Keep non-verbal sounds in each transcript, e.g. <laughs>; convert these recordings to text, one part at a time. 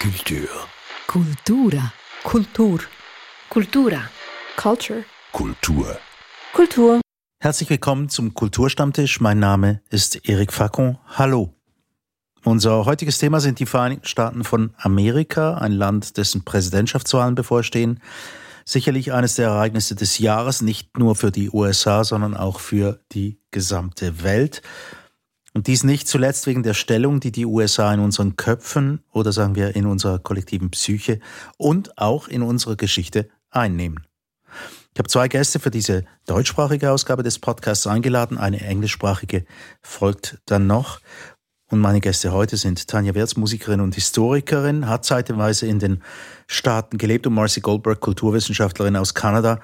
Kultur. Kultura. Kultur. Kultura. Culture. Kultur. Kultur. Herzlich willkommen zum Kulturstammtisch. Mein Name ist Eric Facon. Hallo. Unser heutiges Thema sind die Vereinigten Staaten von Amerika, ein Land, dessen Präsidentschaftswahlen bevorstehen. Sicherlich eines der Ereignisse des Jahres, nicht nur für die USA, sondern auch für die gesamte Welt. Und dies nicht zuletzt wegen der Stellung, die die USA in unseren Köpfen oder sagen wir in unserer kollektiven Psyche und auch in unserer Geschichte einnehmen. Ich habe zwei Gäste für diese deutschsprachige Ausgabe des Podcasts eingeladen. Eine englischsprachige folgt dann noch. Und meine Gäste heute sind Tanja Wertz, Musikerin und Historikerin, hat zeitweise in den Staaten gelebt und Marcy Goldberg, Kulturwissenschaftlerin aus Kanada.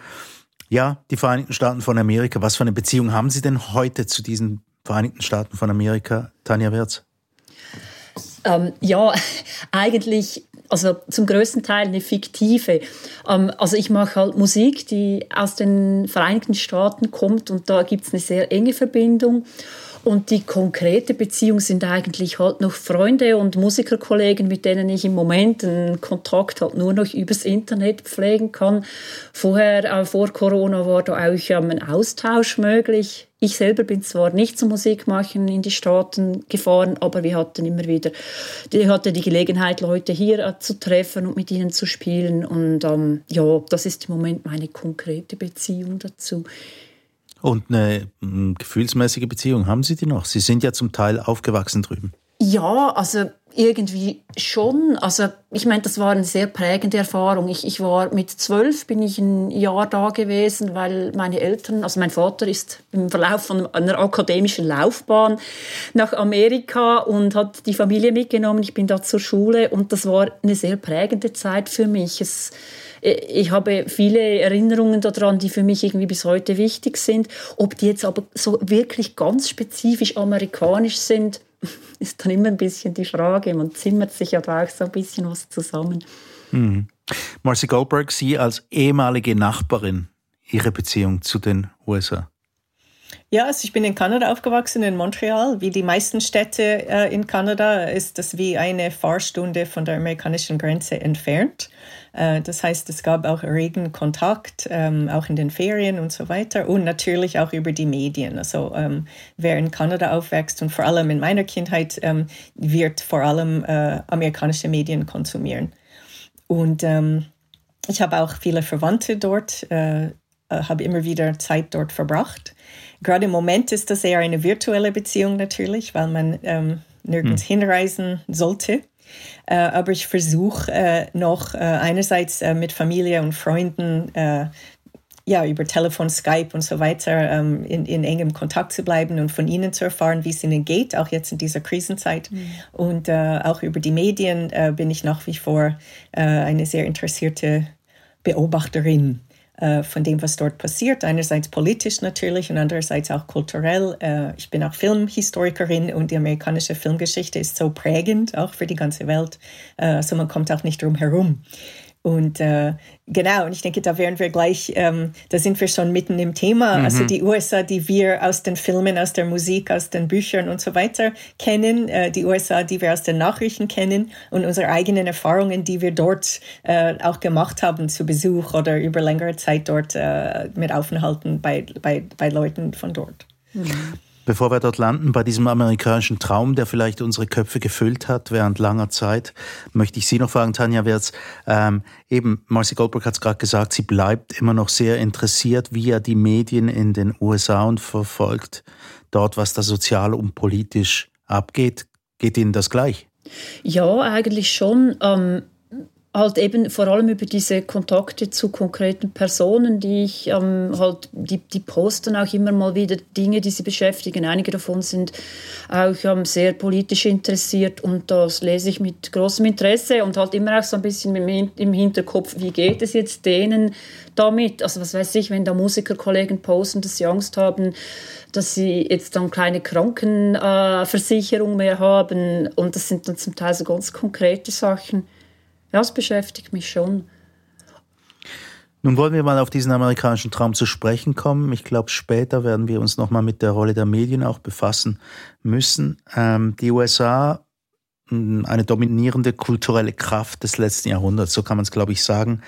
Ja, die Vereinigten Staaten von Amerika. Was für eine Beziehung haben Sie denn heute zu diesen Vereinigten Staaten von Amerika, Tanja Wertz? Ähm, ja, eigentlich, also zum größten Teil eine fiktive. Ähm, also ich mache halt Musik, die aus den Vereinigten Staaten kommt und da gibt es eine sehr enge Verbindung. Und die konkrete Beziehung sind eigentlich halt noch Freunde und Musikerkollegen, mit denen ich im Moment einen Kontakt halt nur noch übers Internet pflegen kann. Vorher, äh, vor Corona, war da auch ähm, ein Austausch möglich. Ich selber bin zwar nicht zum Musikmachen in die Staaten gefahren, aber wir hatten immer wieder, ich hatte die Gelegenheit, Leute hier zu treffen und mit ihnen zu spielen. Und ähm, ja, das ist im Moment meine konkrete Beziehung dazu. Und eine gefühlsmäßige Beziehung haben Sie die noch? Sie sind ja zum Teil aufgewachsen drüben. Ja, also irgendwie schon. Also ich meine, das war eine sehr prägende Erfahrung. Ich, ich war mit zwölf, bin ich ein Jahr da gewesen, weil meine Eltern, also mein Vater ist im Verlauf von einer akademischen Laufbahn nach Amerika und hat die Familie mitgenommen. Ich bin da zur Schule und das war eine sehr prägende Zeit für mich. Es, ich habe viele Erinnerungen daran, die für mich irgendwie bis heute wichtig sind. Ob die jetzt aber so wirklich ganz spezifisch amerikanisch sind, <laughs> ist dann immer ein bisschen die Frage. Man zimmert sich ja da auch so ein bisschen was zusammen. Mhm. Marcy Goldberg, Sie als ehemalige Nachbarin, Ihre Beziehung zu den USA? Ja, also ich bin in Kanada aufgewachsen, in Montreal. Wie die meisten Städte äh, in Kanada ist das wie eine Fahrstunde von der amerikanischen Grenze entfernt. Äh, das heißt, es gab auch regen Kontakt, ähm, auch in den Ferien und so weiter und natürlich auch über die Medien. Also ähm, wer in Kanada aufwächst und vor allem in meiner Kindheit ähm, wird vor allem äh, amerikanische Medien konsumieren. Und ich habe auch viele Verwandte dort, äh, habe immer wieder Zeit dort verbracht. Gerade im Moment ist das eher eine virtuelle Beziehung natürlich, weil man ähm, nirgends hm. hinreisen sollte. Äh, aber ich versuche äh, noch äh, einerseits äh, mit Familie und Freunden äh, ja, über Telefon, Skype und so weiter ähm, in, in, engem Kontakt zu bleiben und von ihnen zu erfahren, wie es ihnen geht, auch jetzt in dieser Krisenzeit. Mhm. Und äh, auch über die Medien bin ich nach wie vor eine sehr interessierte Beobachterin äh, von dem, was dort passiert. Einerseits politisch natürlich und andererseits auch kulturell. Äh, ich bin auch Filmhistorikerin und die amerikanische Filmgeschichte ist so prägend, auch für die ganze Welt. Äh, so also man kommt auch nicht drum herum. Und äh, genau, und ich denke, da wären wir gleich, ähm, da sind wir schon mitten im Thema. Mhm. Also die USA, die wir aus den Filmen, aus der Musik, aus den Büchern und so weiter kennen, äh, die USA, die wir aus den Nachrichten kennen und unsere eigenen Erfahrungen, die wir dort äh, auch gemacht haben zu Besuch oder über längere Zeit dort äh, mit Aufenthalten bei, bei, bei Leuten von dort. Mhm. Bevor wir dort landen, bei diesem amerikanischen Traum, der vielleicht unsere Köpfe gefüllt hat während langer Zeit, möchte ich Sie noch fragen, Tanja Wertz. Ähm, eben, Marcy Goldberg hat es gerade gesagt, sie bleibt immer noch sehr interessiert, wie er die Medien in den USA und verfolgt dort, was da sozial und politisch abgeht. Geht Ihnen das gleich? Ja, eigentlich schon. Ähm halt eben vor allem über diese Kontakte zu konkreten Personen, die ich ähm, halt, die, die posten auch immer mal wieder Dinge, die sie beschäftigen. Einige davon sind auch ähm, sehr politisch interessiert und das lese ich mit großem Interesse und halt immer auch so ein bisschen im Hinterkopf, wie geht es jetzt denen damit? Also was weiß ich, wenn da Musikerkollegen posten, dass sie Angst haben, dass sie jetzt dann keine Krankenversicherung mehr haben und das sind dann zum Teil so ganz konkrete Sachen das beschäftigt mich schon. Nun wollen wir mal auf diesen amerikanischen Traum zu sprechen kommen. Ich glaube, später werden wir uns nochmal mit der Rolle der Medien auch befassen müssen. Ähm, die USA eine dominierende kulturelle Kraft des letzten Jahrhunderts, so kann man es, glaube ich, sagen.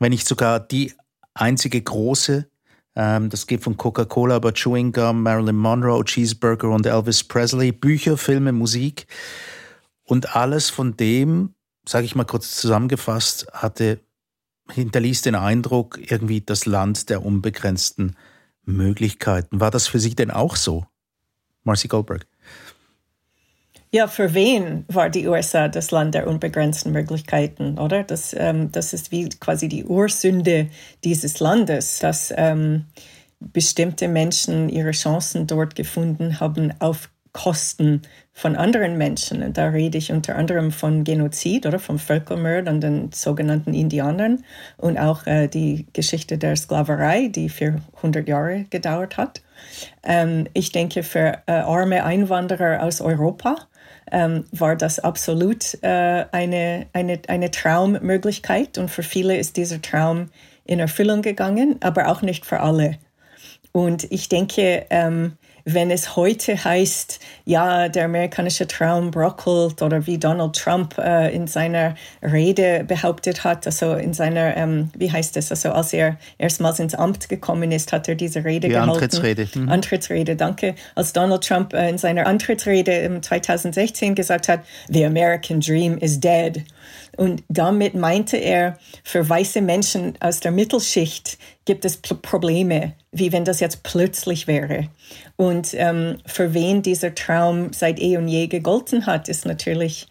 Wenn nicht sogar die einzige große, ähm, das geht von Coca-Cola über Chewing Gum, Marilyn Monroe, Cheeseburger und Elvis Presley, Bücher, Filme, Musik. Und alles von dem, sage ich mal kurz zusammengefasst, hatte, hinterließ den Eindruck, irgendwie das Land der unbegrenzten Möglichkeiten. War das für Sie denn auch so, Marcy Goldberg? Ja, für wen war die USA das Land der unbegrenzten Möglichkeiten, oder? Das, ähm, das ist wie quasi die Ursünde dieses Landes, dass ähm, bestimmte Menschen ihre Chancen dort gefunden haben auf Kosten von anderen Menschen. Und da rede ich unter anderem von Genozid oder vom Völkermord an den sogenannten Indianern und auch äh, die Geschichte der Sklaverei, die 400 Jahre gedauert hat. Ähm, ich denke, für äh, arme Einwanderer aus Europa ähm, war das absolut äh, eine, eine, eine Traummöglichkeit und für viele ist dieser Traum in Erfüllung gegangen, aber auch nicht für alle. Und ich denke, ähm, wenn es heute heißt, ja, der amerikanische Traum brockelt oder wie Donald Trump äh, in seiner Rede behauptet hat, also in seiner, ähm, wie heißt es, also als er erstmals ins Amt gekommen ist, hat er diese Rede die gehalten. Antrittsrede. Mhm. Antrittsrede, danke. Als Donald Trump äh, in seiner Antrittsrede im 2016 gesagt hat, The American Dream is dead. Und damit meinte er, für weiße Menschen aus der Mittelschicht gibt es Probleme, wie wenn das jetzt plötzlich wäre. Und ähm, für wen dieser Traum seit eh und je gegolten hat, ist natürlich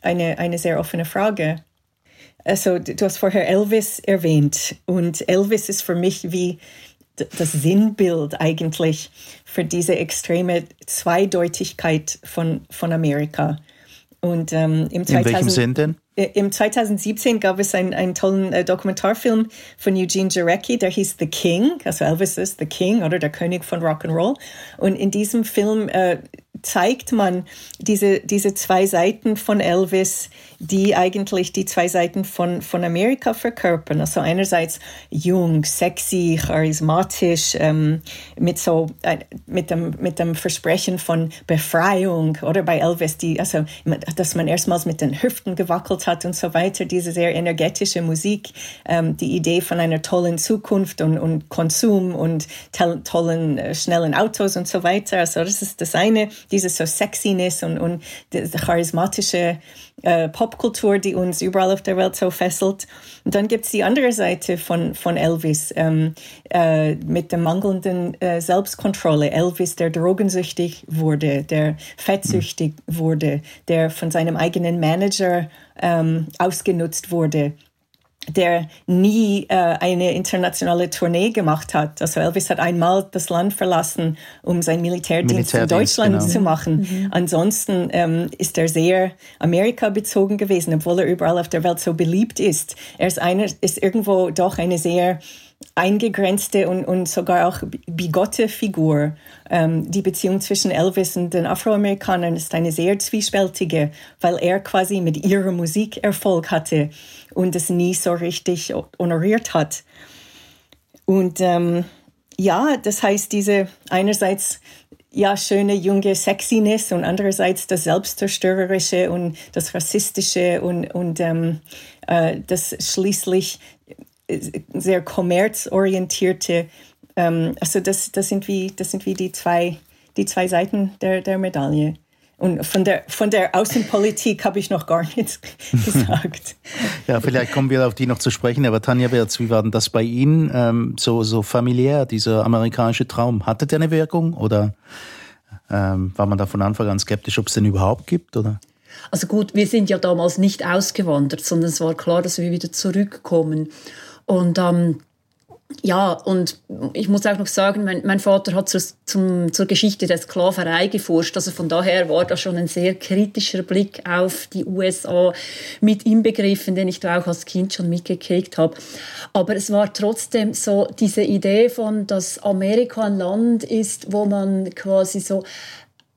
eine, eine sehr offene Frage. Also, du hast vorher Elvis erwähnt und Elvis ist für mich wie das Sinnbild eigentlich für diese extreme Zweideutigkeit von, von Amerika. Und ähm, im 2000, In welchem Sinn denn? Äh, Im 2017 gab es einen, einen tollen äh, Dokumentarfilm von Eugene Jarecki, der hieß The King, also Elvis ist The King oder der König von Rock'n'Roll. Und in diesem Film äh, zeigt man diese, diese zwei Seiten von Elvis, die eigentlich die zwei Seiten von, von Amerika verkörpern. Also einerseits jung, sexy, charismatisch, ähm, mit so, äh, mit dem, mit dem Versprechen von Befreiung oder bei Elvis, die, also, dass man erstmals mit den Hüften gewackelt hat und so weiter, diese sehr energetische Musik, ähm, die Idee von einer tollen Zukunft und, und Konsum und tollen, äh, schnellen Autos und so weiter. Also das ist das eine diese so Sexiness und, und die, charismatische äh, Popkultur, die uns überall auf der Welt so fesselt. Und dann gibt es die andere Seite von, von Elvis ähm, äh, mit der mangelnden äh, Selbstkontrolle. Elvis, der drogensüchtig wurde, der fettsüchtig mhm. wurde, der von seinem eigenen Manager ähm, ausgenutzt wurde der nie äh, eine internationale Tournee gemacht hat. Also Elvis hat einmal das Land verlassen, um seinen Militärdienst, Militärdienst in Deutschland genau. zu machen. Mhm. Ansonsten ähm, ist er sehr Amerika bezogen gewesen, obwohl er überall auf der Welt so beliebt ist. Er ist, einer, ist irgendwo doch eine sehr eingegrenzte und, und sogar auch bigotte Figur. Ähm, die Beziehung zwischen Elvis und den Afroamerikanern ist eine sehr zwiespältige, weil er quasi mit ihrer Musik Erfolg hatte und es nie so richtig honoriert hat. Und ähm, ja, das heißt, diese einerseits ja schöne junge Sexiness und andererseits das Selbstzerstörerische und das Rassistische und, und ähm, äh, das schließlich sehr kommerzorientierte, ähm, also das, das, sind wie, das sind wie die zwei, die zwei Seiten der, der Medaille. Und von der, von der Außenpolitik habe ich noch gar nichts <laughs> gesagt. ja, vielleicht kommen wir auf die noch zu sprechen. Aber Tanja Wertz, wie war denn das bei Ihnen? Ähm, so, so familiär, dieser amerikanische Traum. Hatte der eine Wirkung oder ähm, war man da von Anfang an skeptisch, ob es den überhaupt gibt? Oder? Also gut, wir sind ja damals nicht ausgewandert, sondern es war klar, dass wir wieder zurückkommen. Und ähm, ja, und ich muss auch noch sagen, mein, mein Vater hat zur, zum, zur Geschichte der Sklaverei geforscht. Also von daher war da schon ein sehr kritischer Blick auf die USA mit inbegriffen, den ich da auch als Kind schon mitgekriegt habe. Aber es war trotzdem so diese Idee von, dass Amerika ein Land ist, wo man quasi so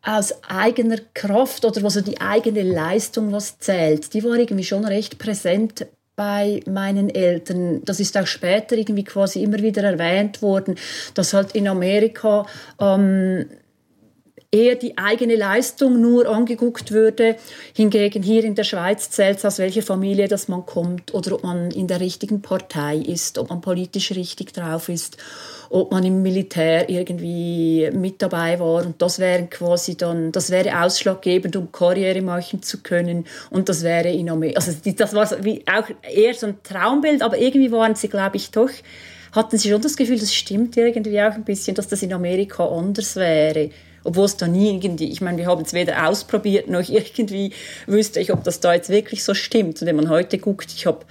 aus eigener Kraft oder was so die eigene Leistung was zählt, die war irgendwie schon recht präsent bei meinen Eltern. Das ist auch später irgendwie quasi immer wieder erwähnt worden, dass halt in Amerika ähm, eher die eigene Leistung nur angeguckt würde. Hingegen hier in der Schweiz zählt es, aus welcher Familie das man kommt oder ob man in der richtigen Partei ist, ob man politisch richtig drauf ist, ob man im Militär irgendwie mit dabei war. Und das wäre quasi dann, das wäre ausschlaggebend, um Karriere machen zu können. Und das wäre in Amerika, also das war wie auch eher so ein Traumbild, aber irgendwie waren sie, glaube ich, doch hatten Sie schon das Gefühl, das stimmt irgendwie auch ein bisschen, dass das in Amerika anders wäre? Obwohl es da nie irgendwie, ich meine, wir haben es weder ausprobiert, noch <laughs> irgendwie wüsste ich, ob das da jetzt wirklich so stimmt. Und wenn man heute guckt, ich habe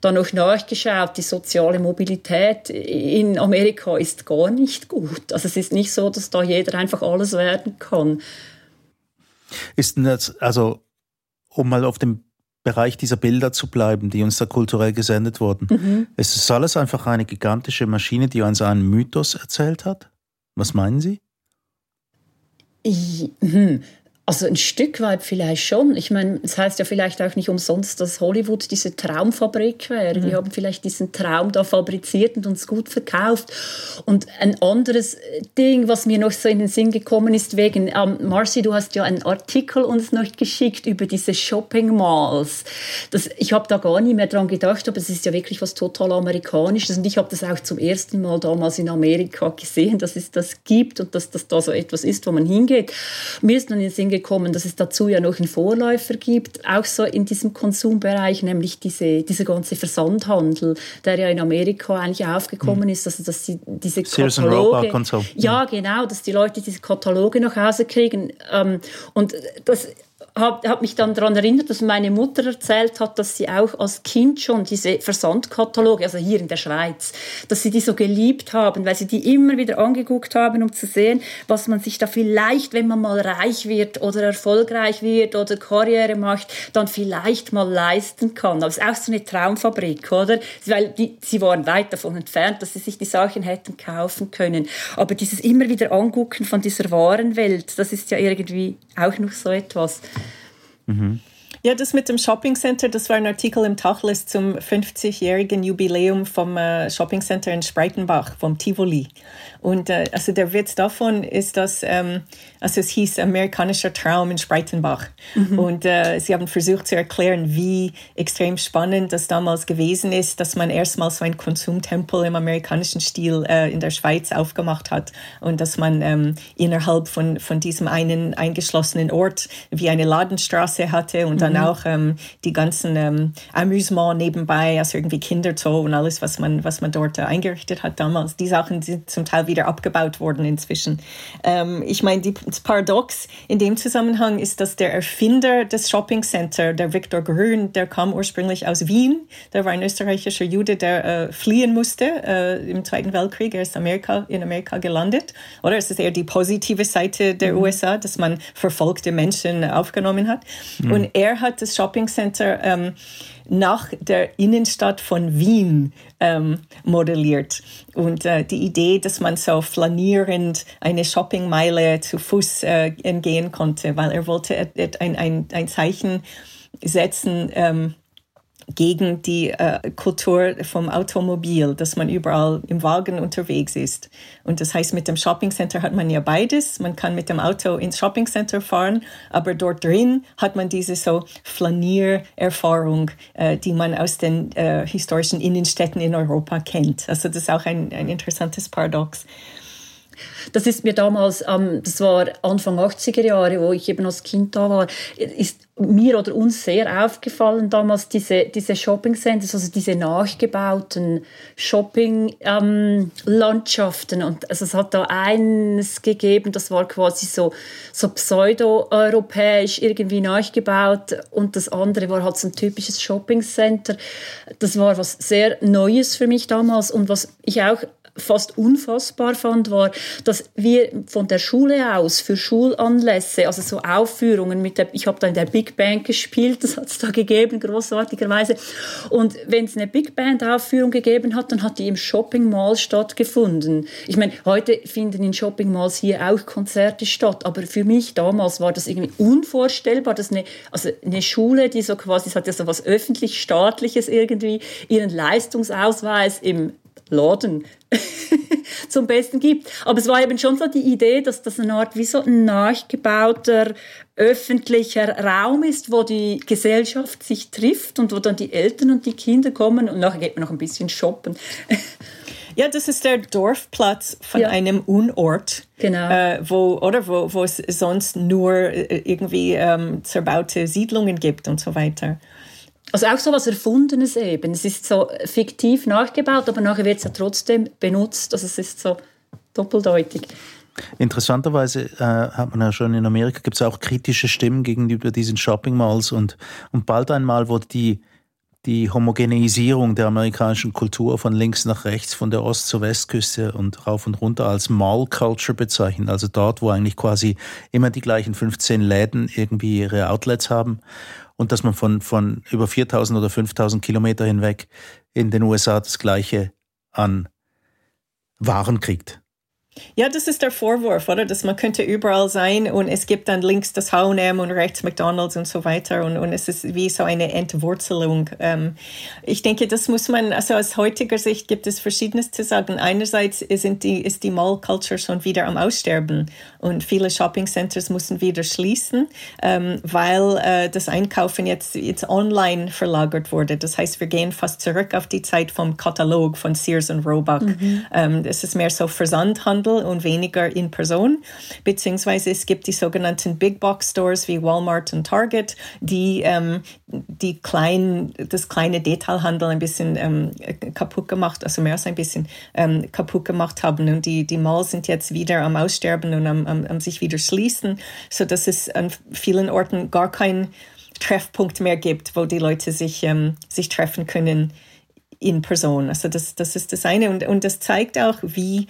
da noch nachgeschaut, die soziale Mobilität in Amerika ist gar nicht gut. Also es ist nicht so, dass da jeder einfach alles werden kann. Ist denn das, also, um mal auf dem Bereich dieser Bilder zu bleiben, die uns da kulturell gesendet wurden. Mhm. Es ist alles einfach eine gigantische Maschine, die uns einen Mythos erzählt hat? Was meinen Sie? Ich, hm. Also ein Stück weit vielleicht schon. Ich meine, es heißt ja vielleicht auch nicht umsonst, dass Hollywood diese Traumfabrik wäre. Mhm. Die haben vielleicht diesen Traum da fabriziert und uns gut verkauft. Und ein anderes Ding, was mir noch so in den Sinn gekommen ist, wegen, ähm, Marcy, du hast ja einen Artikel uns noch geschickt über diese Shopping Malls. Das, ich habe da gar nicht mehr dran gedacht, aber es ist ja wirklich was total Amerikanisches. Und ich habe das auch zum ersten Mal damals in Amerika gesehen, dass es das gibt und dass das da so etwas ist, wo man hingeht. Mir ist dann in den Sinn gekommen, dass es dazu ja noch einen Vorläufer gibt, auch so in diesem Konsumbereich, nämlich diese, dieser ganze Versandhandel, der ja in Amerika eigentlich aufgekommen mhm. ist, also dass sie diese Sears Kataloge, und so. ja genau, dass die Leute diese Kataloge nach Hause kriegen ähm, und das habe hab mich dann daran erinnert, dass meine Mutter erzählt hat, dass sie auch als Kind schon diese Versandkataloge, also hier in der Schweiz, dass sie die so geliebt haben, weil sie die immer wieder angeguckt haben, um zu sehen, was man sich da vielleicht, wenn man mal reich wird oder erfolgreich wird oder Karriere macht, dann vielleicht mal leisten kann. Aber es ist auch so eine Traumfabrik, oder? Weil die, sie waren weit davon entfernt, dass sie sich die Sachen hätten kaufen können. Aber dieses immer wieder Angucken von dieser wahren Welt, das ist ja irgendwie auch noch so etwas. Mhm. Ja, das mit dem Shopping Center, das war ein Artikel im Tachlis zum 50-jährigen Jubiläum vom äh, Shopping Center in Spreitenbach, vom Tivoli. Und äh, also der Witz davon ist, dass ähm, also es hieß amerikanischer Traum in Spreitenbach. Mhm. Und äh, sie haben versucht zu erklären, wie extrem spannend das damals gewesen ist, dass man erstmal so ein Konsumtempel im amerikanischen Stil äh, in der Schweiz aufgemacht hat und dass man ähm, innerhalb von, von diesem einen eingeschlossenen Ort wie eine Ladenstraße hatte und dann mhm. Auch ähm, die ganzen ähm, Amüsement nebenbei, also irgendwie Kinderzoo und alles, was man, was man dort äh, eingerichtet hat damals. Die Sachen sind zum Teil wieder wieder abgebaut worden inzwischen. Ähm, ich meine, das Paradox in dem Zusammenhang ist, dass der Erfinder des Shopping Center, der Viktor Grün, der kam ursprünglich aus Wien. Der war ein österreichischer Jude, der äh, fliehen musste äh, im Zweiten Weltkrieg. Er ist Amerika, in Amerika gelandet. Oder es ist eher die positive Seite der mhm. USA, dass man verfolgte Menschen aufgenommen hat. Mhm. Und er hat das Shopping Center ähm, nach der Innenstadt von Wien ähm, modelliert. Und äh, die Idee, dass man so flanierend eine Shoppingmeile zu Fuß äh, entgehen konnte, weil er wollte ein, ein, ein Zeichen setzen, ähm, gegen die äh, Kultur vom Automobil, dass man überall im Wagen unterwegs ist. Und das heißt, mit dem Shopping Center hat man ja beides. Man kann mit dem Auto ins Shopping Center fahren, aber dort drin hat man diese so Flaniererfahrung, äh, die man aus den äh, historischen Innenstädten in Europa kennt. Also das ist auch ein, ein interessantes Paradox. Das ist mir damals, ähm, das war Anfang 80er Jahre, wo ich eben als Kind da war, ist mir oder uns sehr aufgefallen damals diese, diese Shopping Centers, also diese nachgebauten Shopping-Landschaften. Und also es hat da eines gegeben, das war quasi so, so pseudo-europäisch irgendwie nachgebaut und das andere war halt so ein typisches Shopping Center. Das war was sehr Neues für mich damals und was ich auch fast unfassbar fand, war, dass wir von der Schule aus für Schulanlässe, also so Aufführungen mit der, ich habe da in der Big Band gespielt, das hat es da gegeben, großartigerweise. Und wenn es eine Big Band Aufführung gegeben hat, dann hat die im Shopping Mall stattgefunden. Ich meine, heute finden in Shopping Malls hier auch Konzerte statt, aber für mich damals war das irgendwie unvorstellbar, dass eine, also eine Schule, die so quasi, es hat ja so was öffentlich-staatliches irgendwie, ihren Leistungsausweis im Laden <laughs> zum Besten gibt. Aber es war eben schon so die Idee, dass das eine Art wie so ein nachgebauter öffentlicher Raum ist, wo die Gesellschaft sich trifft und wo dann die Eltern und die Kinder kommen und nachher geht man noch ein bisschen shoppen. Ja, das ist der Dorfplatz von ja. einem Unort, genau. äh, wo, oder wo, wo es sonst nur äh, irgendwie ähm, zerbaute Siedlungen gibt und so weiter. Also auch so was Erfundenes eben. Es ist so fiktiv nachgebaut, aber nachher wird es ja trotzdem benutzt. Also es ist so doppeldeutig. Interessanterweise äh, hat man ja schon in Amerika gibt es auch kritische Stimmen gegenüber diesen Shopping Malls und, und bald einmal wurde die die Homogeneisierung der amerikanischen Kultur von links nach rechts, von der Ost- zur Westküste und rauf und runter als Mall Culture bezeichnen. Also dort, wo eigentlich quasi immer die gleichen 15 Läden irgendwie ihre Outlets haben und dass man von, von über 4000 oder 5000 Kilometer hinweg in den USA das Gleiche an Waren kriegt. Ja, das ist der Vorwurf, oder? Dass man könnte überall sein und es gibt dann links das H&M und rechts McDonald's und so weiter und, und es ist wie so eine Entwurzelung. Ähm, ich denke, das muss man, also aus heutiger Sicht gibt es Verschiedenes zu sagen. Einerseits sind die, ist die Mall Culture schon wieder am Aussterben und viele Shopping Centers müssen wieder schließen, ähm, weil äh, das Einkaufen jetzt, jetzt online verlagert wurde. Das heißt, wir gehen fast zurück auf die Zeit vom Katalog von Sears und Roebuck. Mhm. Ähm, es ist mehr so Versandhandel Handel und weniger in Person. Beziehungsweise es gibt die sogenannten Big Box Stores wie Walmart und Target, die ähm, die klein, das kleine Detailhandel ein bisschen ähm, kaputt gemacht, also mehr als ein bisschen ähm, kaputt gemacht haben. Und die, die Malls sind jetzt wieder am Aussterben und am, am, am sich wieder schließen, sodass es an vielen Orten gar keinen Treffpunkt mehr gibt, wo die Leute sich, ähm, sich treffen können in Person. Also das, das ist das eine. Und, und das zeigt auch, wie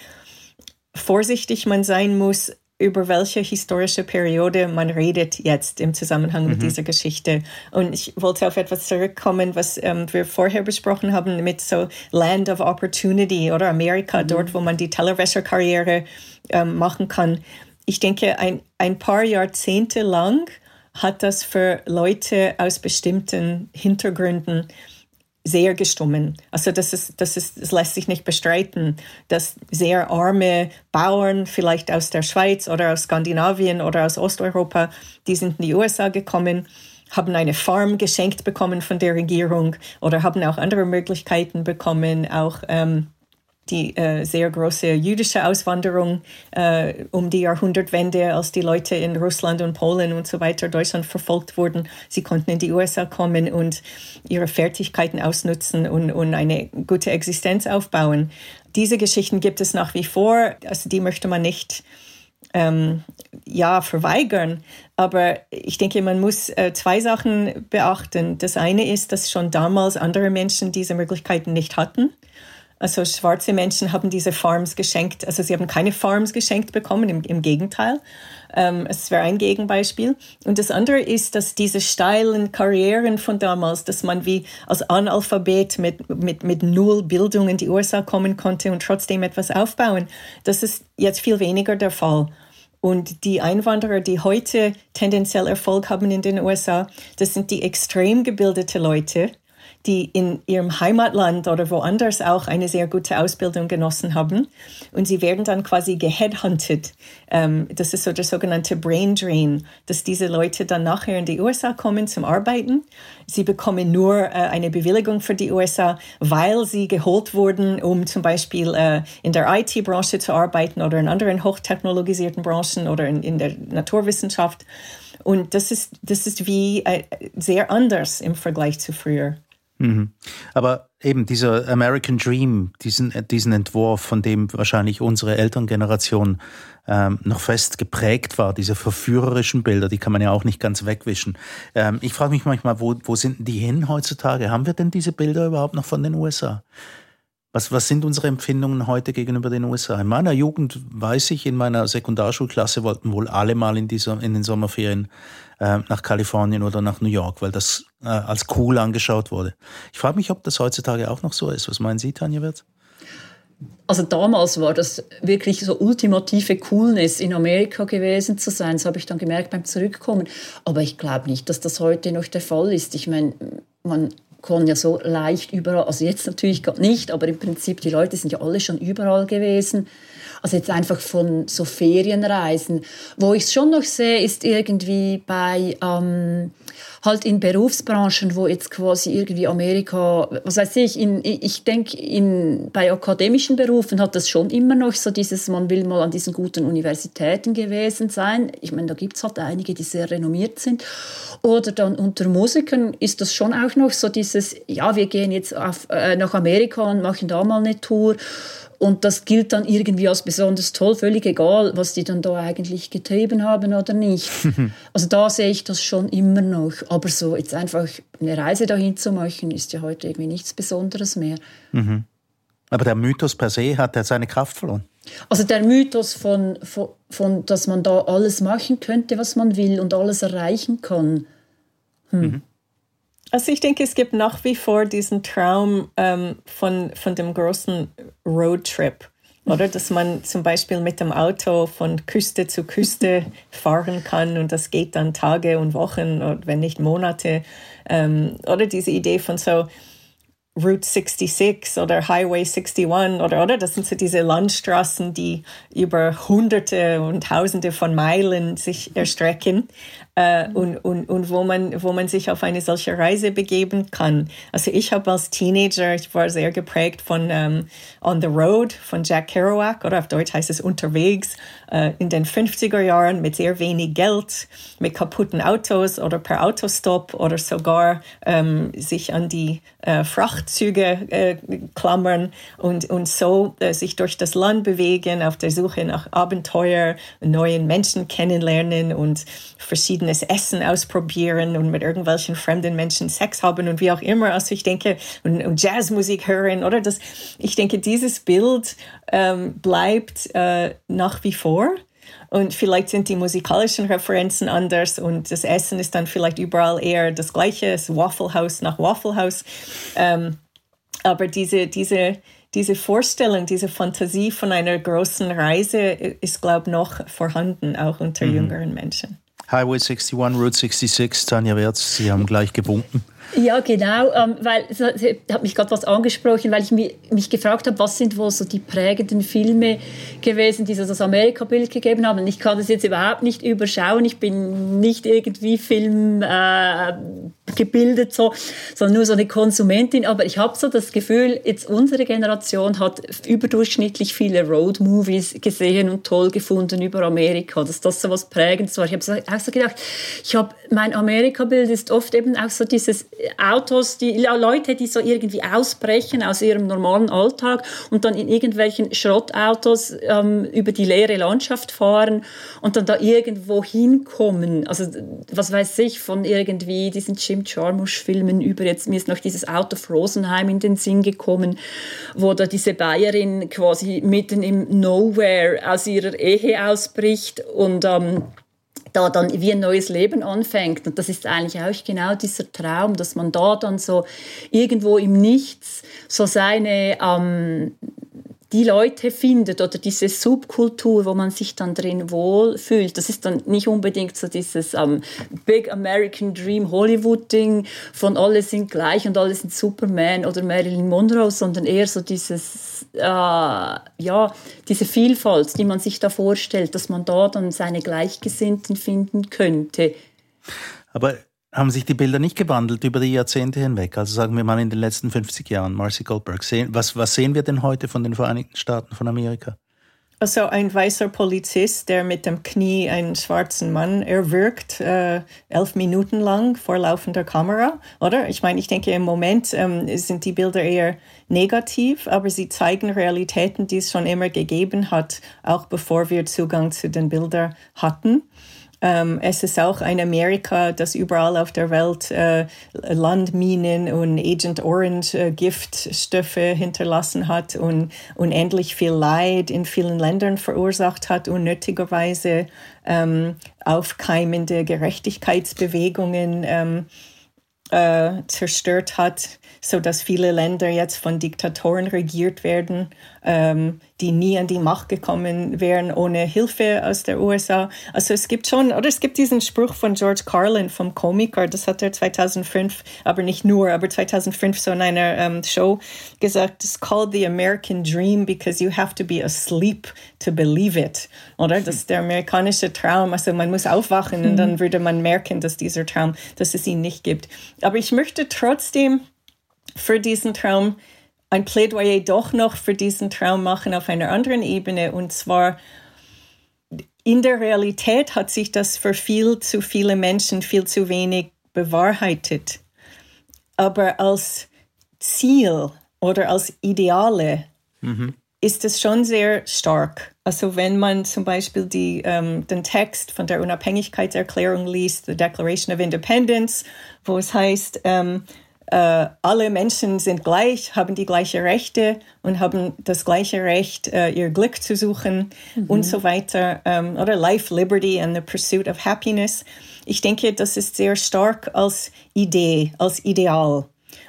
vorsichtig man sein muss, über welche historische Periode man redet jetzt im Zusammenhang mhm. mit dieser Geschichte. Und ich wollte auf etwas zurückkommen, was ähm, wir vorher besprochen haben mit so Land of Opportunity oder Amerika, mhm. dort, wo man die Tellerwäscherkarriere ähm, machen kann. Ich denke, ein, ein paar Jahrzehnte lang hat das für Leute aus bestimmten Hintergründen sehr gestummen. Also das, ist, das, ist, das lässt sich nicht bestreiten, dass sehr arme Bauern, vielleicht aus der Schweiz oder aus Skandinavien oder aus Osteuropa, die sind in die USA gekommen, haben eine Farm geschenkt bekommen von der Regierung oder haben auch andere Möglichkeiten bekommen, auch ähm, die äh, sehr große jüdische Auswanderung äh, um die Jahrhundertwende, als die Leute in Russland und Polen und so weiter Deutschland verfolgt wurden. Sie konnten in die USA kommen und ihre Fertigkeiten ausnutzen und, und eine gute Existenz aufbauen. Diese Geschichten gibt es nach wie vor. Also die möchte man nicht ähm, ja, verweigern. Aber ich denke, man muss äh, zwei Sachen beachten. Das eine ist, dass schon damals andere Menschen diese Möglichkeiten nicht hatten. Also schwarze Menschen haben diese Farms geschenkt. Also sie haben keine Farms geschenkt bekommen, im, im Gegenteil. Ähm, es wäre ein Gegenbeispiel. Und das andere ist, dass diese steilen Karrieren von damals, dass man wie als Analphabet mit, mit, mit null Bildung in die USA kommen konnte und trotzdem etwas aufbauen, das ist jetzt viel weniger der Fall. Und die Einwanderer, die heute tendenziell Erfolg haben in den USA, das sind die extrem gebildete Leute, die in ihrem Heimatland oder woanders auch eine sehr gute Ausbildung genossen haben. Und sie werden dann quasi geheadhunted. Ähm, das ist so der sogenannte Brain Drain, dass diese Leute dann nachher in die USA kommen zum Arbeiten. Sie bekommen nur äh, eine Bewilligung für die USA, weil sie geholt wurden, um zum Beispiel äh, in der IT-Branche zu arbeiten oder in anderen hochtechnologisierten Branchen oder in, in der Naturwissenschaft. Und das ist, das ist wie äh, sehr anders im Vergleich zu früher. Mhm. Aber eben dieser American Dream, diesen, diesen Entwurf, von dem wahrscheinlich unsere Elterngeneration ähm, noch fest geprägt war, diese verführerischen Bilder, die kann man ja auch nicht ganz wegwischen. Ähm, ich frage mich manchmal, wo, wo sind die hin heutzutage? Haben wir denn diese Bilder überhaupt noch von den USA? Was, was sind unsere Empfindungen heute gegenüber den USA? In meiner Jugend weiß ich, in meiner Sekundarschulklasse wollten wohl alle mal in, dieser, in den Sommerferien äh, nach Kalifornien oder nach New York, weil das äh, als cool angeschaut wurde. Ich frage mich, ob das heutzutage auch noch so ist. Was meinen Sie, Tanja Wirth? Also damals war das wirklich so ultimative Coolness, in Amerika gewesen zu sein. Das habe ich dann gemerkt beim Zurückkommen. Aber ich glaube nicht, dass das heute noch der Fall ist. Ich meine, man kann ja so leicht überall, also jetzt natürlich gerade nicht, aber im Prinzip, die Leute sind ja alle schon überall gewesen. Also jetzt einfach von so Ferienreisen. Wo ich es schon noch sehe, ist irgendwie bei ähm, halt in Berufsbranchen, wo jetzt quasi irgendwie Amerika, was weiß ich, in, ich denke, in, bei akademischen Berufen hat das schon immer noch so dieses, man will mal an diesen guten Universitäten gewesen sein. Ich meine, da gibt es halt einige, die sehr renommiert sind. Oder dann unter Musikern ist das schon auch noch so dieses, ja, wir gehen jetzt auf, äh, nach Amerika und machen da mal eine Tour. Und das gilt dann irgendwie als besonders toll, völlig egal, was die dann da eigentlich getrieben haben oder nicht. <laughs> also da sehe ich das schon immer noch. Aber so jetzt einfach eine Reise dahin zu machen, ist ja heute irgendwie nichts Besonderes mehr. Mhm. Aber der Mythos per se hat ja seine Kraft verloren. Also der Mythos von, von, von, dass man da alles machen könnte, was man will und alles erreichen kann. Hm. Mhm. Also ich denke, es gibt nach wie vor diesen Traum ähm, von, von dem großen Roadtrip. Oder dass man zum Beispiel mit dem Auto von Küste zu Küste fahren kann und das geht dann Tage und Wochen oder wenn nicht Monate. Ähm, oder diese Idee von so Route 66 oder Highway 61 oder, oder das sind so diese Landstraßen, die über Hunderte und Tausende von Meilen sich erstrecken äh, und, und, und wo, man, wo man sich auf eine solche Reise begeben kann. Also ich habe als Teenager, ich war sehr geprägt von ähm, On the Road von Jack Kerouac oder auf Deutsch heißt es unterwegs äh, in den 50er Jahren mit sehr wenig Geld, mit kaputten Autos oder per Autostop oder sogar ähm, sich an die äh, Frachtzüge äh, klammern und, und so äh, sich durch das Land bewegen auf der Suche nach Abenteuer, neuen Menschen kennenlernen und verschiedene verschiedenes Essen ausprobieren und mit irgendwelchen fremden Menschen Sex haben und wie auch immer. Also ich denke, und, und Jazzmusik hören, oder? Das, ich denke, dieses Bild ähm, bleibt äh, nach wie vor. Und vielleicht sind die musikalischen Referenzen anders und das Essen ist dann vielleicht überall eher das gleiche, das Waffle House nach Waffle House. Ähm, aber diese, diese, diese Vorstellung, diese Fantasie von einer großen Reise ist, glaube ich, noch vorhanden, auch unter mhm. jüngeren Menschen. Highway 61, Route 66, Tanja Wertz, Sie haben gleich gewunken. Ja, genau, ähm, weil hat mich gerade was angesprochen, weil ich mich, mich gefragt habe, was sind wohl so die prägenden Filme gewesen, die so das Amerika-Bild gegeben haben. Ich kann das jetzt überhaupt nicht überschauen. Ich bin nicht irgendwie Film äh, gebildet, so, sondern nur so eine Konsumentin. Aber ich habe so das Gefühl, jetzt unsere Generation hat überdurchschnittlich viele Road-Movies gesehen und toll gefunden über Amerika, dass das so was Prägendes war. Ich habe auch so gedacht, ich habe, mein Amerika-Bild ist oft eben auch so dieses Autos, die Leute, die so irgendwie ausbrechen aus ihrem normalen Alltag und dann in irgendwelchen Schrottautos ähm, über die leere Landschaft fahren und dann da irgendwo hinkommen. Also was weiß ich von irgendwie diesen Jim Jarmusch-Filmen über jetzt, mir ist noch dieses Out of Rosenheim in den Sinn gekommen, wo da diese Bayerin quasi mitten im Nowhere aus ihrer Ehe ausbricht und ähm, da dann wie ein neues Leben anfängt. Und das ist eigentlich auch genau dieser Traum, dass man da dann so irgendwo im Nichts so seine ähm, die Leute findet oder diese Subkultur, wo man sich dann drin wohlfühlt. Das ist dann nicht unbedingt so dieses um, Big American Dream Hollywood-Ding von alle sind gleich und alle sind Superman oder Marilyn Monroe, sondern eher so dieses, äh, ja, diese Vielfalt, die man sich da vorstellt, dass man da dann seine Gleichgesinnten finden könnte. Aber haben sich die Bilder nicht gewandelt über die Jahrzehnte hinweg? Also sagen wir mal in den letzten 50 Jahren, Marcy Goldberg. Was, was sehen wir denn heute von den Vereinigten Staaten von Amerika? Also ein weißer Polizist, der mit dem Knie einen schwarzen Mann erwürgt, äh, elf Minuten lang vor laufender Kamera, oder? Ich meine, ich denke, im Moment ähm, sind die Bilder eher negativ, aber sie zeigen Realitäten, die es schon immer gegeben hat, auch bevor wir Zugang zu den Bildern hatten. Ähm, es ist auch ein Amerika, das überall auf der Welt äh, Landminen und Agent Orange äh, Giftstoffe hinterlassen hat und unendlich viel Leid in vielen Ländern verursacht hat, unnötigerweise ähm, aufkeimende Gerechtigkeitsbewegungen ähm, äh, zerstört hat, so dass viele Länder jetzt von Diktatoren regiert werden. Ähm, die nie an die Macht gekommen wären ohne Hilfe aus der USA. Also es gibt schon, oder es gibt diesen Spruch von George Carlin vom Komiker, das hat er 2005, aber nicht nur, aber 2005 so in einer ähm, Show gesagt, it's called the American Dream because you have to be asleep to believe it. Oder? Das ist der amerikanische Traum. Also man muss aufwachen und dann würde man merken, dass dieser Traum, dass es ihn nicht gibt. Aber ich möchte trotzdem für diesen Traum ein Plädoyer doch noch für diesen Traum machen auf einer anderen Ebene. Und zwar in der Realität hat sich das für viel zu viele Menschen viel zu wenig bewahrheitet. Aber als Ziel oder als Ideale mhm. ist es schon sehr stark. Also wenn man zum Beispiel die, ähm, den Text von der Unabhängigkeitserklärung liest, the Declaration of Independence, wo es heißt, ähm, äh, alle Menschen sind gleich, haben die gleichen Rechte und haben das gleiche Recht, äh, ihr Glück zu suchen mhm. und so weiter. Ähm, oder Life, Liberty and the Pursuit of Happiness. Ich denke, das ist sehr stark als Idee, als Ideal.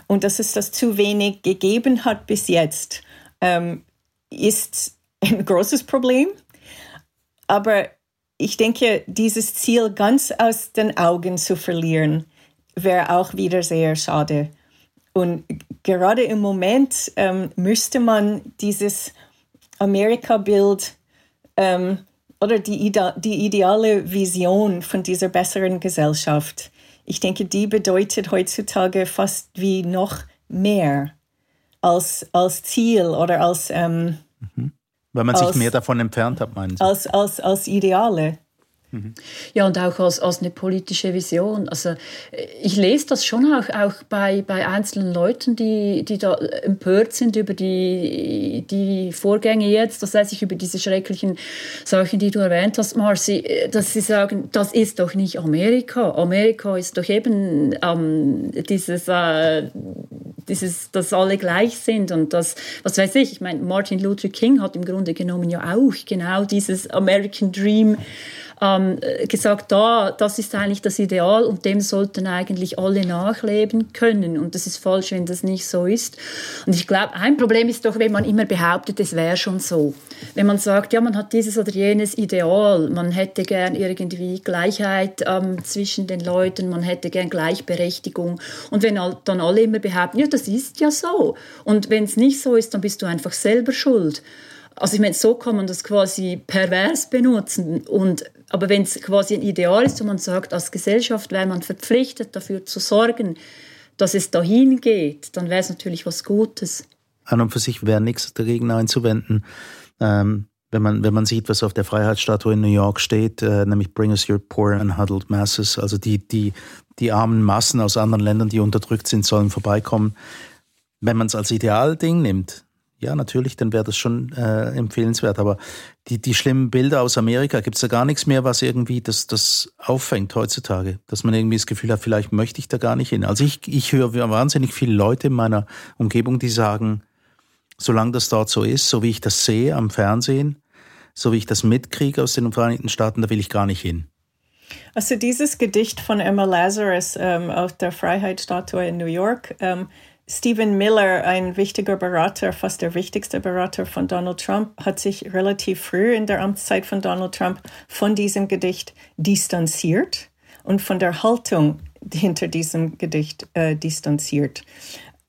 Und dass es das zu wenig gegeben hat bis jetzt, ähm, ist ein großes Problem. Aber ich denke, dieses Ziel ganz aus den Augen zu verlieren, wäre auch wieder sehr schade. Und gerade im Moment ähm, müsste man dieses Amerika-Bild ähm, oder die, die ideale Vision von dieser besseren Gesellschaft, ich denke, die bedeutet heutzutage fast wie noch mehr als, als Ziel oder als. Ähm, mhm. Weil man als, sich mehr davon entfernt hat, meinen Sie? Als, als, als Ideale. Ja, und auch als, als eine politische Vision. Also ich lese das schon auch, auch bei, bei einzelnen Leuten, die, die da empört sind über die, die Vorgänge jetzt, das heißt ich über diese schrecklichen Sachen, die du erwähnt hast, Marci, dass sie sagen, das ist doch nicht Amerika. Amerika ist doch eben ähm, dieses, äh, dieses, dass alle gleich sind und das, was weiß ich, ich meine, Martin Luther King hat im Grunde genommen ja auch genau dieses American Dream ähm, gesagt, da, das ist eigentlich das Ideal und dem sollten eigentlich alle nachleben können. Und das ist falsch, wenn das nicht so ist. Und ich glaube, ein Problem ist doch, wenn man immer behauptet, es wäre schon so. Wenn man sagt, ja, man hat dieses oder jenes Ideal, man hätte gern irgendwie Gleichheit ähm, zwischen den Leuten, man hätte gern Gleichberechtigung. Und wenn dann alle immer behaupten, ja, das ist ja so. Und wenn es nicht so ist, dann bist du einfach selber schuld. Also ich meine, so kann man das quasi pervers benutzen. Und, aber wenn es quasi ein Ideal ist und man sagt, als Gesellschaft wäre man verpflichtet, dafür zu sorgen, dass es dahin geht, dann wäre es natürlich was Gutes. An und für sich wäre nichts dagegen einzuwenden. Ähm, wenn man, wenn man sieht, was auf der Freiheitsstatue in New York steht, äh, nämlich Bring us your poor and huddled masses, also die, die, die armen Massen aus anderen Ländern, die unterdrückt sind, sollen vorbeikommen. Wenn man es als Idealding nimmt, ja, natürlich, dann wäre das schon äh, empfehlenswert. Aber die, die schlimmen Bilder aus Amerika, gibt es da gar nichts mehr, was irgendwie das, das auffängt heutzutage? Dass man irgendwie das Gefühl hat, vielleicht möchte ich da gar nicht hin. Also ich, ich höre wahnsinnig viele Leute in meiner Umgebung, die sagen, solange das dort so ist, so wie ich das sehe am Fernsehen, so wie ich das mitkriege aus den Vereinigten Staaten, da will ich gar nicht hin. Also dieses Gedicht von Emma Lazarus ähm, auf der Freiheitsstatue in New York, ähm, Stephen Miller, ein wichtiger Berater, fast der wichtigste Berater von Donald Trump, hat sich relativ früh in der Amtszeit von Donald Trump von diesem Gedicht distanziert und von der Haltung hinter diesem Gedicht äh, distanziert.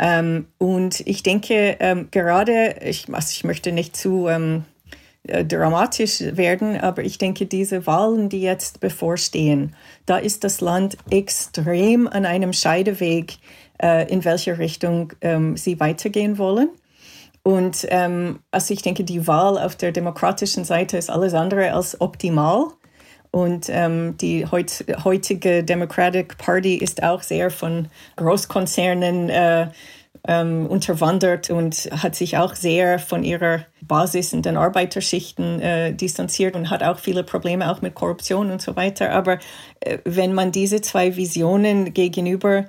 Ähm, und ich denke, ähm, gerade, ich, also ich möchte nicht zu ähm, äh, dramatisch werden, aber ich denke, diese Wahlen, die jetzt bevorstehen, da ist das Land extrem an einem Scheideweg in welche Richtung ähm, sie weitergehen wollen. Und ähm, also ich denke, die Wahl auf der demokratischen Seite ist alles andere als optimal. Und ähm, die heut, heutige Democratic Party ist auch sehr von Großkonzernen äh, ähm, unterwandert und hat sich auch sehr von ihrer Basis in den Arbeiterschichten äh, distanziert und hat auch viele Probleme auch mit Korruption und so weiter. Aber äh, wenn man diese zwei Visionen gegenüber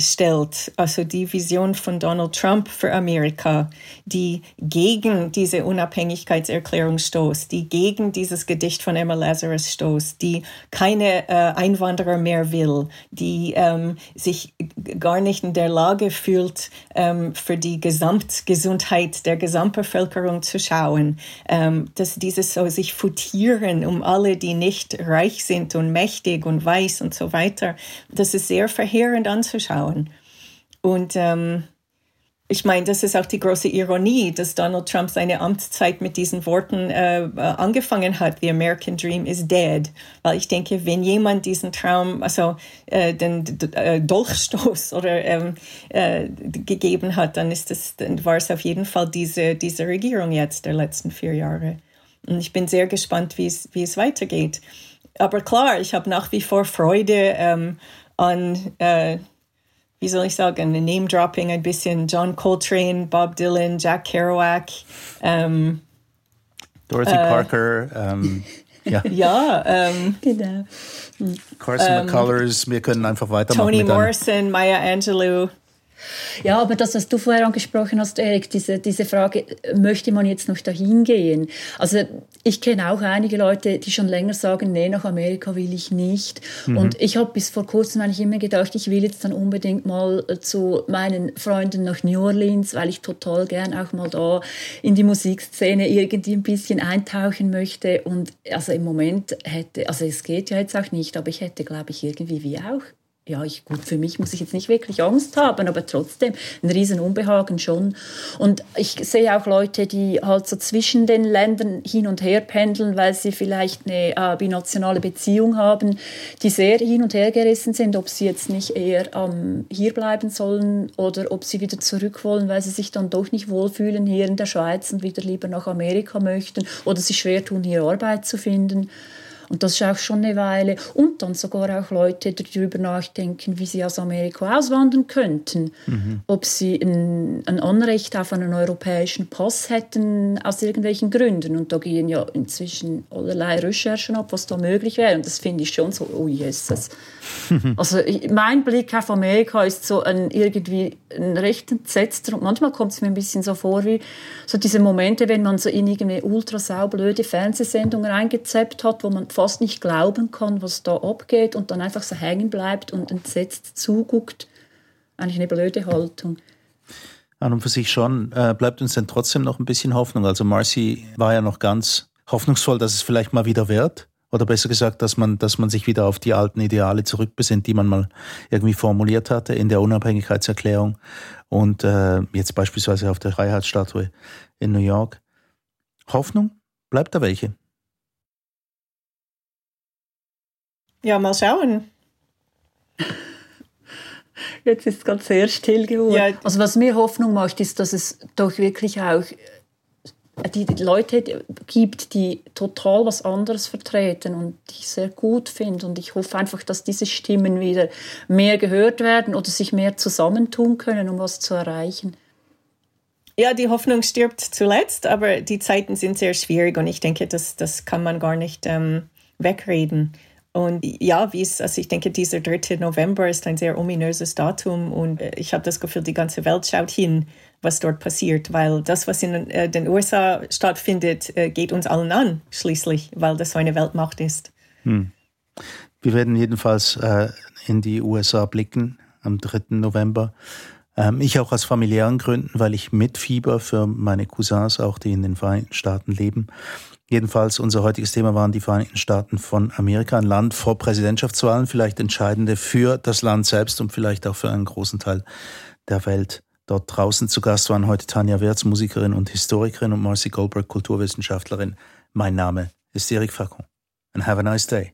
stellt, also die Vision von Donald Trump für Amerika, die gegen diese Unabhängigkeitserklärung stoßt, die gegen dieses Gedicht von Emma Lazarus stoßt, die keine äh, Einwanderer mehr will, die ähm, sich gar nicht in der Lage fühlt, ähm, für die Gesamtgesundheit der Gesamtbevölkerung zu schauen, ähm, dass dieses so sich futieren um alle, die nicht reich sind und mächtig und weiß und so weiter, das ist sehr verheerend anzuschauen. Und ähm, ich meine, das ist auch die große Ironie, dass Donald Trump seine Amtszeit mit diesen Worten äh, äh, angefangen hat, The American Dream is dead. Weil ich denke, wenn jemand diesen Traum, also äh, den äh, Dolchstoß <laughs> oder ähm, äh, gegeben hat, dann ist das, dann war es auf jeden Fall diese, diese Regierung jetzt der letzten vier Jahre. Und ich bin sehr gespannt, wie es, wie es weitergeht. Aber klar, ich habe nach wie vor Freude ähm, an äh, wie soll ich sagen, Name-Dropping ein bisschen John Coltrane, Bob Dylan, Jack Kerouac. Ähm, Dorothy äh, Parker. Ähm, ja, ja ähm, genau. Carson ähm, McCullers, wir können einfach weitermachen. Toni Morrison, Maya Angelou. Ja, aber das, was du vorher angesprochen hast, Erik, diese, diese Frage, möchte man jetzt noch dahin gehen? Also ich kenne auch einige Leute, die schon länger sagen, nee, nach Amerika will ich nicht. Mhm. Und ich habe bis vor kurzem eigentlich immer gedacht, ich will jetzt dann unbedingt mal äh, zu meinen Freunden nach New Orleans, weil ich total gern auch mal da in die Musikszene irgendwie ein bisschen eintauchen möchte. Und also im Moment hätte, also es geht ja jetzt auch nicht, aber ich hätte, glaube ich, irgendwie wie auch ja, ich, gut, für mich muss ich jetzt nicht wirklich Angst haben, aber trotzdem ein riesen Unbehagen schon. Und ich sehe auch Leute, die halt so zwischen den Ländern hin und her pendeln, weil sie vielleicht eine äh, binationale Beziehung haben, die sehr hin und her gerissen sind, ob sie jetzt nicht eher ähm, hier bleiben sollen oder ob sie wieder zurück wollen, weil sie sich dann doch nicht wohlfühlen hier in der Schweiz und wieder lieber nach Amerika möchten oder sich schwer tun, hier Arbeit zu finden. Und das ist auch schon eine Weile. Und dann sogar auch Leute darüber nachdenken, wie sie aus Amerika auswandern könnten. Mhm. Ob sie ein, ein Anrecht auf einen europäischen Pass hätten, aus irgendwelchen Gründen. Und da gehen ja inzwischen allerlei Recherchen ab, was da möglich wäre. Und das finde ich schon so, oh Jesus. <laughs> also ich, mein Blick auf Amerika ist so ein irgendwie ein recht entsetzter. Und manchmal kommt es mir ein bisschen so vor, wie so diese Momente, wenn man so in irgendeine ultra saublöde Fernsehsendung reingezeppt hat, wo man fast nicht glauben kann, was da abgeht und dann einfach so hängen bleibt und entsetzt zuguckt. Eigentlich eine blöde Haltung. An und für sich schon. Äh, bleibt uns denn trotzdem noch ein bisschen Hoffnung? Also Marcy war ja noch ganz hoffnungsvoll, dass es vielleicht mal wieder wird. Oder besser gesagt, dass man, dass man sich wieder auf die alten Ideale zurückbesinnt, die man mal irgendwie formuliert hatte in der Unabhängigkeitserklärung und äh, jetzt beispielsweise auf der Freiheitsstatue in New York. Hoffnung? Bleibt da welche? Ja, mal schauen. Jetzt ist es gerade sehr still geworden. Ja. Also was mir Hoffnung macht, ist, dass es doch wirklich auch äh, die Leute gibt, die total was anderes vertreten und die ich sehr gut finde. Und ich hoffe einfach, dass diese Stimmen wieder mehr gehört werden oder sich mehr zusammentun können, um was zu erreichen. Ja, die Hoffnung stirbt zuletzt, aber die Zeiten sind sehr schwierig und ich denke, das, das kann man gar nicht ähm, wegreden. Und ja, wie es, also ich denke, dieser 3. November ist ein sehr ominöses Datum und äh, ich habe das Gefühl, die ganze Welt schaut hin, was dort passiert, weil das, was in äh, den USA stattfindet, äh, geht uns allen an, schließlich, weil das so eine Weltmacht ist. Hm. Wir werden jedenfalls äh, in die USA blicken am 3. November. Ähm, ich auch aus familiären Gründen, weil ich mitfieber für meine Cousins, auch die in den Vereinigten Staaten leben. Jedenfalls, unser heutiges Thema waren die Vereinigten Staaten von Amerika, ein Land vor Präsidentschaftswahlen, vielleicht entscheidende für das Land selbst und vielleicht auch für einen großen Teil der Welt. Dort draußen zu Gast waren heute Tanja Wirz, Musikerin und Historikerin und Marcy Goldberg, Kulturwissenschaftlerin. Mein Name ist Erik Facon. And have a nice day.